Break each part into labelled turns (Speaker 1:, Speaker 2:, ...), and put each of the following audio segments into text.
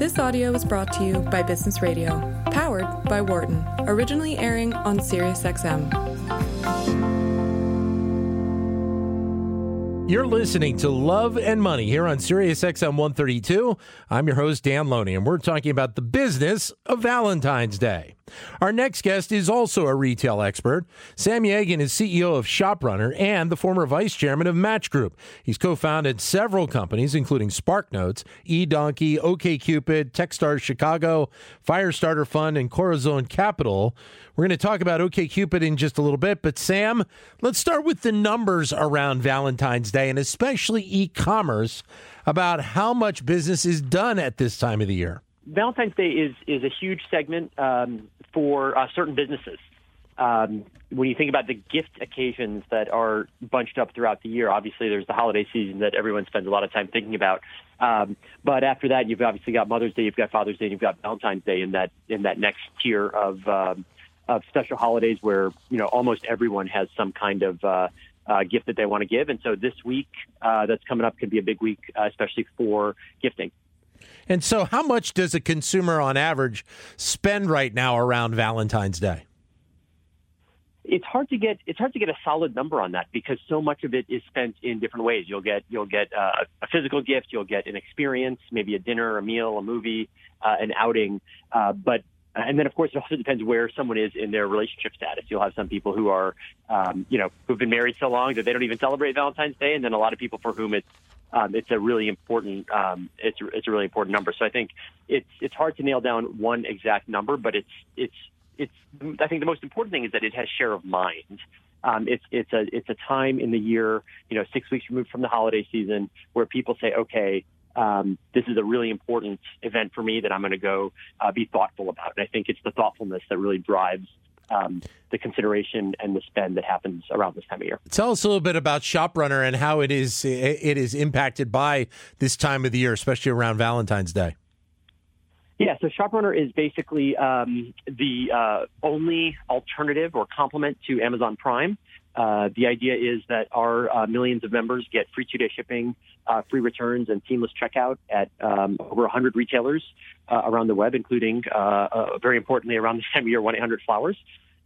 Speaker 1: This audio was brought to you by Business Radio, powered by Wharton, originally airing on SiriusXM.
Speaker 2: You're listening to Love and Money here on SiriusXM 132. I'm your host, Dan Loney, and we're talking about the business of Valentine's Day. Our next guest is also a retail expert. Sam Yagan is CEO of ShopRunner and the former vice chairman of Match Group. He's co-founded several companies, including SparkNotes, eDonkey, OKCupid, Techstars Chicago, Firestarter Fund, and Corazon Capital. We're going to talk about OKCupid in just a little bit, but Sam, let's start with the numbers around Valentine's Day and especially e-commerce about how much business is done at this time of the year.
Speaker 3: Valentine's Day is is a huge segment um, for uh, certain businesses. Um, when you think about the gift occasions that are bunched up throughout the year, obviously there's the holiday season that everyone spends a lot of time thinking about. Um, but after that, you've obviously got Mother's Day, you've got Father's Day, you've got Valentine's Day in that in that next tier of um, of special holidays where you know almost everyone has some kind of uh, uh, gift that they want to give. And so this week uh, that's coming up can be a big week, uh, especially for gifting.
Speaker 2: And so, how much does a consumer on average spend right now around Valentine's Day?
Speaker 3: It's hard to get it's hard to get a solid number on that because so much of it is spent in different ways. You'll get you'll get uh, a physical gift, you'll get an experience, maybe a dinner, a meal, a movie, uh, an outing. Uh, but and then, of course, it also depends where someone is in their relationship status. You'll have some people who are, um, you know, who've been married so long that they don't even celebrate Valentine's Day, and then a lot of people for whom it's um, it's a really important um, it's it's a really important number. So I think it's it's hard to nail down one exact number, but it's it's it's I think the most important thing is that it has share of mind. Um, it's it's a it's a time in the year, you know, six weeks removed from the holiday season, where people say, okay, um, this is a really important event for me that I'm going to go uh, be thoughtful about. And I think it's the thoughtfulness that really drives um, the consideration and the spend that happens around this time of year.
Speaker 2: Tell us a little bit about ShopRunner and how it is it is impacted by this time of the year, especially around Valentine's Day.
Speaker 3: Yeah, so ShopRunner is basically um, the uh, only alternative or complement to Amazon Prime. Uh, the idea is that our uh, millions of members get free two-day shipping, uh, free returns, and seamless checkout at um, over 100 retailers uh, around the web, including, uh, uh, very importantly, around this time of year, 1-800-Flowers.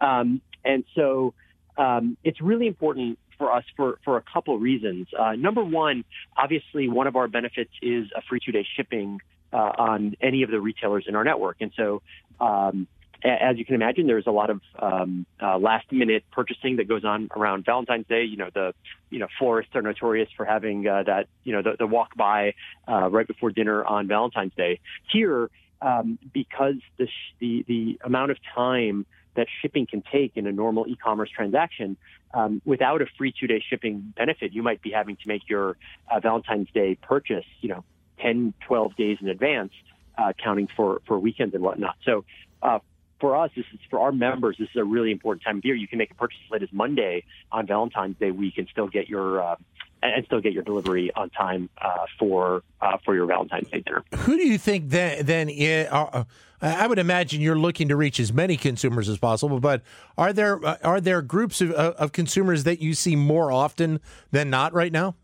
Speaker 3: Um, and so um, it's really important for us for, for a couple reasons. number one, obviously, one of our benefits is a free two-day shipping on any of the retailers in our network. And so um, as you can imagine, there's a lot of um, uh, last minute purchasing that goes on around Valentine's Day. You know, the you know florists are notorious for having uh, that you know the, the walk by uh, right before dinner on Valentine's Day. Here, um, because the, sh- the the amount of time that shipping can take in a normal e-commerce transaction, um, without a free two-day shipping benefit, you might be having to make your uh, Valentine's Day purchase, you know, 10, 12 days in advance, uh, counting for for weekends and whatnot. So uh, for us, this is for our members. This is a really important time of year. You can make a purchase as late as Monday on Valentine's Day week and still get your uh, and still get your delivery on time uh, for uh, for your Valentine's Day dinner.
Speaker 2: Who do you think then? Then uh, uh, I would imagine you're looking to reach as many consumers as possible. But are there uh, are there groups of, of consumers that you see more often than not right now?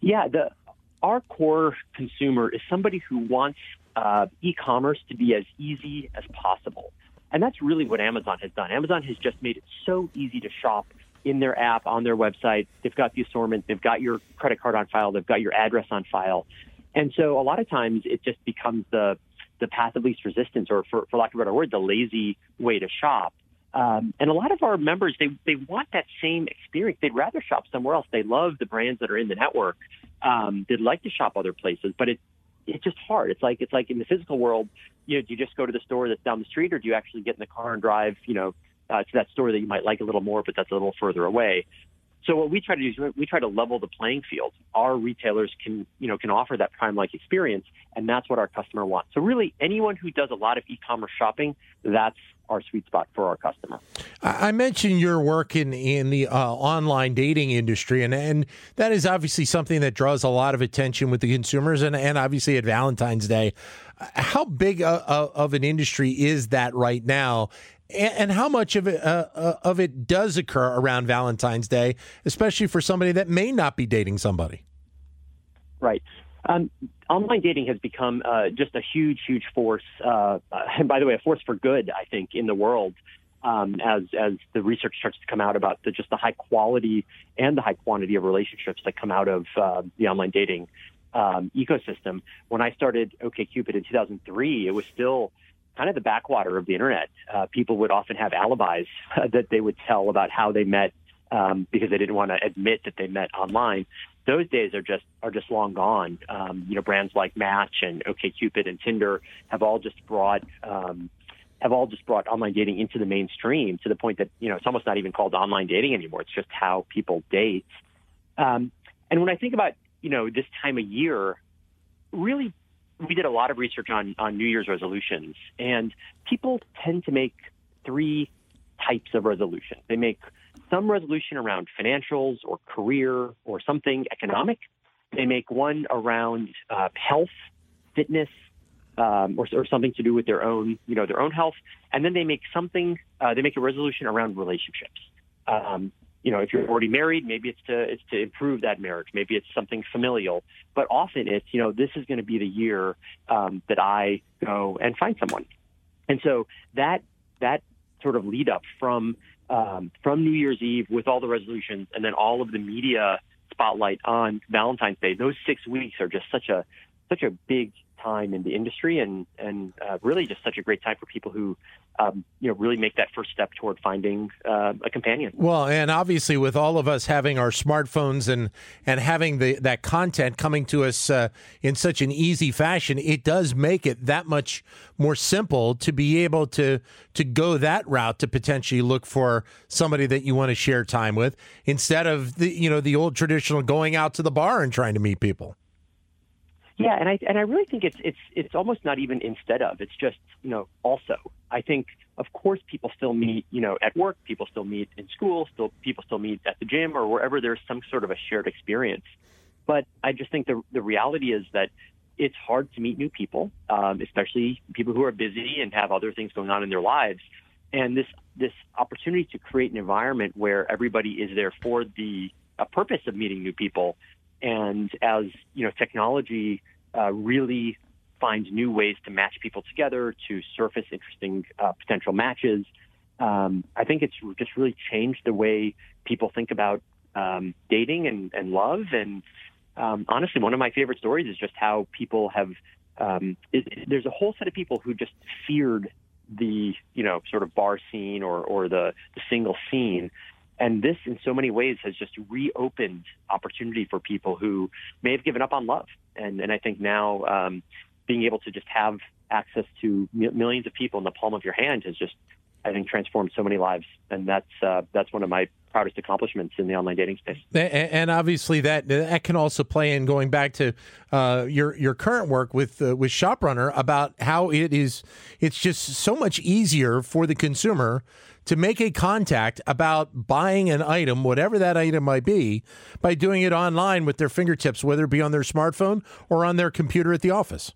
Speaker 3: Yeah, the our core consumer is somebody who wants uh, e-commerce to be as easy as possible. And that's really what Amazon has done. Amazon has just made it so easy to shop in their app, on their website. They've got the assortment, they've got your credit card on file, they've got your address on file. And so a lot of times it just becomes the the path of least resistance, or for, for lack of a better word, the lazy way to shop. Um, and a lot of our members, they, they want that same experience. They'd rather shop somewhere else. They love the brands that are in the network. Um, they'd like to shop other places, but it, it's just hard. It's like it's like in the physical world, you know, do you just go to the store that's down the street, or do you actually get in the car and drive, you know, uh, to that store that you might like a little more, but that's a little further away? So what we try to do is we try to level the playing field. Our retailers can, you know, can offer that prime-like experience, and that's what our customer wants. So really, anyone who does a lot of e-commerce shopping, that's our sweet spot for our customer.
Speaker 2: I mentioned your work in in the uh, online dating industry, and and that is obviously something that draws a lot of attention with the consumers, and and obviously at Valentine's Day. How big a, a, of an industry is that right now? And, how much of it uh, uh, of it does occur around Valentine's Day, especially for somebody that may not be dating somebody?
Speaker 3: Right. Um, online dating has become uh, just a huge, huge force, uh, and by the way, a force for good, I think, in the world. Um, as as the research starts to come out about the, just the high quality and the high quantity of relationships that come out of uh, the online dating um, ecosystem. When I started OkCupid in 2003, it was still kind of the backwater of the internet. Uh, people would often have alibis that they would tell about how they met um, because they didn't want to admit that they met online those days are just are just long gone. Um, you know, brands like Match and OkCupid and Tinder have all just brought um, have all just brought online dating into the mainstream to the point that you know it's almost not even called online dating anymore. It's just how people date. Um, and when I think about you know this time of year, really, we did a lot of research on on New Year's resolutions, and people tend to make three types of resolutions. They make some resolution around financials or career or something economic. They make one around uh, health, fitness, um, or, or, something to do with their own, you know, their own health, and then they make something. Uh, they make a resolution around relationships. Um, you know, if you're already married, maybe it's to it's to improve that marriage. Maybe it's something familial. But often it's, you know, this is going to be the year um, that I go and find someone. And so that that sort of lead up from um, from New Year's Eve with all the resolutions and then all of the media spotlight on Valentine's Day. Those six weeks are just such a such a big time in the industry and and uh, really just such a great time for people who um, you know really make that first step toward finding uh, a companion.
Speaker 2: Well, and obviously with all of us having our smartphones and and having the that content coming to us uh, in such an easy fashion, it does make it that much more simple to be able to to go that route to potentially look for somebody that you want to share time with instead of the you know the old traditional going out to the bar and trying to meet people.
Speaker 3: Yeah, and I and I really think it's it's it's almost not even instead of. It's just you know also. I think of course people still meet you know at work, people still meet in school, still people still meet at the gym or wherever there's some sort of a shared experience. But I just think the the reality is that it's hard to meet new people, um, especially people who are busy and have other things going on in their lives. And this this opportunity to create an environment where everybody is there for the a purpose of meeting new people and as you know, technology uh, really finds new ways to match people together, to surface interesting uh, potential matches. Um, I think it's just really changed the way people think about um, dating and, and love. And um, honestly, one of my favorite stories is just how people have. Um, it, there's a whole set of people who just feared the you know sort of bar scene or or the, the single scene and this, in so many ways, has just reopened opportunity for people who may have given up on love. And, and I think now um, being able to just have access to millions of people in the palm of your hand has just, I think, transformed so many lives. And that's uh, that's one of my proudest accomplishments in the online dating space.
Speaker 2: And obviously, that that can also play in going back to uh, your your current work with uh, with ShopRunner about how it is. It's just so much easier for the consumer to make a contact about buying an item, whatever that item might be, by doing it online with their fingertips, whether it be on their smartphone or on their computer at the office.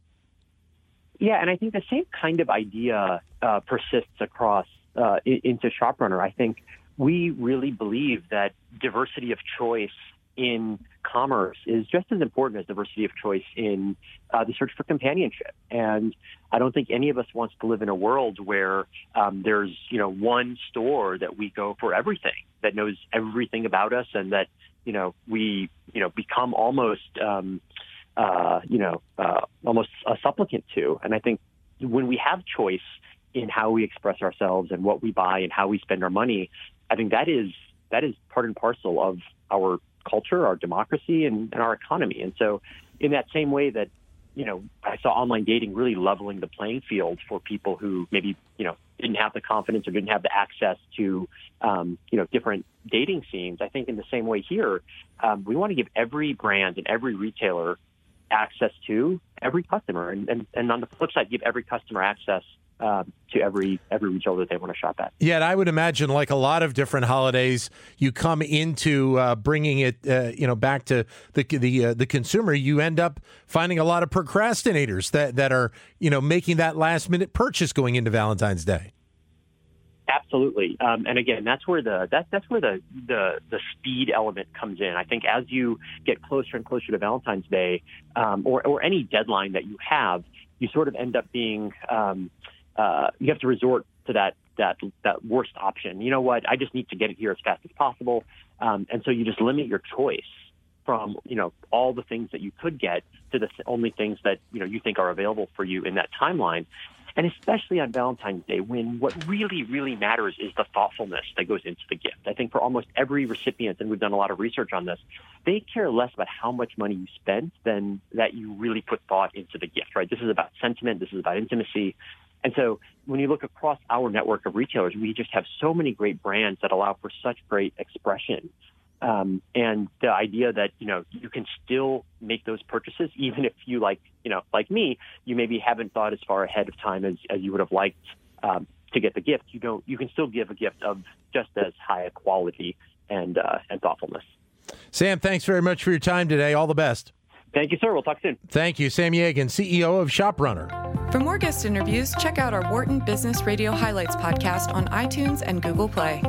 Speaker 3: Yeah, and I think the same kind of idea uh, persists across uh, into ShopRunner. I think we really believe that diversity of choice in commerce is just as important as diversity of choice in uh, the search for companionship. And I don't think any of us wants to live in a world where um, there's you know one store that we go for everything that knows everything about us and that you know we you know become almost um, uh, you know uh, almost a supplicant to. And I think when we have choice in how we express ourselves and what we buy and how we spend our money, I think that is that is part and parcel of our culture, our democracy, and, and our economy. And so, in that same way that you know, I saw online dating really leveling the playing field for people who maybe, you know, didn't have the confidence or didn't have the access to, um, you know, different dating scenes. I think in the same way here, um, we want to give every brand and every retailer access to every customer. And, and, and on the flip side, give every customer access um, to every every retailer that they want to shop at.
Speaker 2: Yet, I would imagine, like a lot of different holidays, you come into uh, bringing it, uh, you know, back to the the uh, the consumer. You end up finding a lot of procrastinators that that are, you know, making that last minute purchase going into Valentine's Day.
Speaker 3: Absolutely, um, and again, that's where the that, that's where the, the the speed element comes in. I think as you get closer and closer to Valentine's Day, um, or or any deadline that you have, you sort of end up being um, uh, you have to resort to that that that worst option. You know what? I just need to get it here as fast as possible, um, and so you just limit your choice from you know all the things that you could get to the only things that you know you think are available for you in that timeline and especially on Valentine's Day, when what really, really matters is the thoughtfulness that goes into the gift. I think for almost every recipient, and we've done a lot of research on this, they care less about how much money you spend than that you really put thought into the gift, right? This is about sentiment, this is about intimacy. And so when you look across our network of retailers, we just have so many great brands that allow for such great expression um, and the idea that you know you can still make those purchases even if you like you know like me you maybe haven't thought as far ahead of time as, as you would have liked um, to get the gift. You don't you can still give a gift of just as high a quality and uh, and thoughtfulness.
Speaker 2: Sam thanks very much for your time today. All the best.
Speaker 3: Thank you sir. We'll talk soon.
Speaker 2: Thank you. Sam yagan ceo of shoprunner.
Speaker 1: For more guest interviews check out our wharton business radio highlights podcast on itunes and google play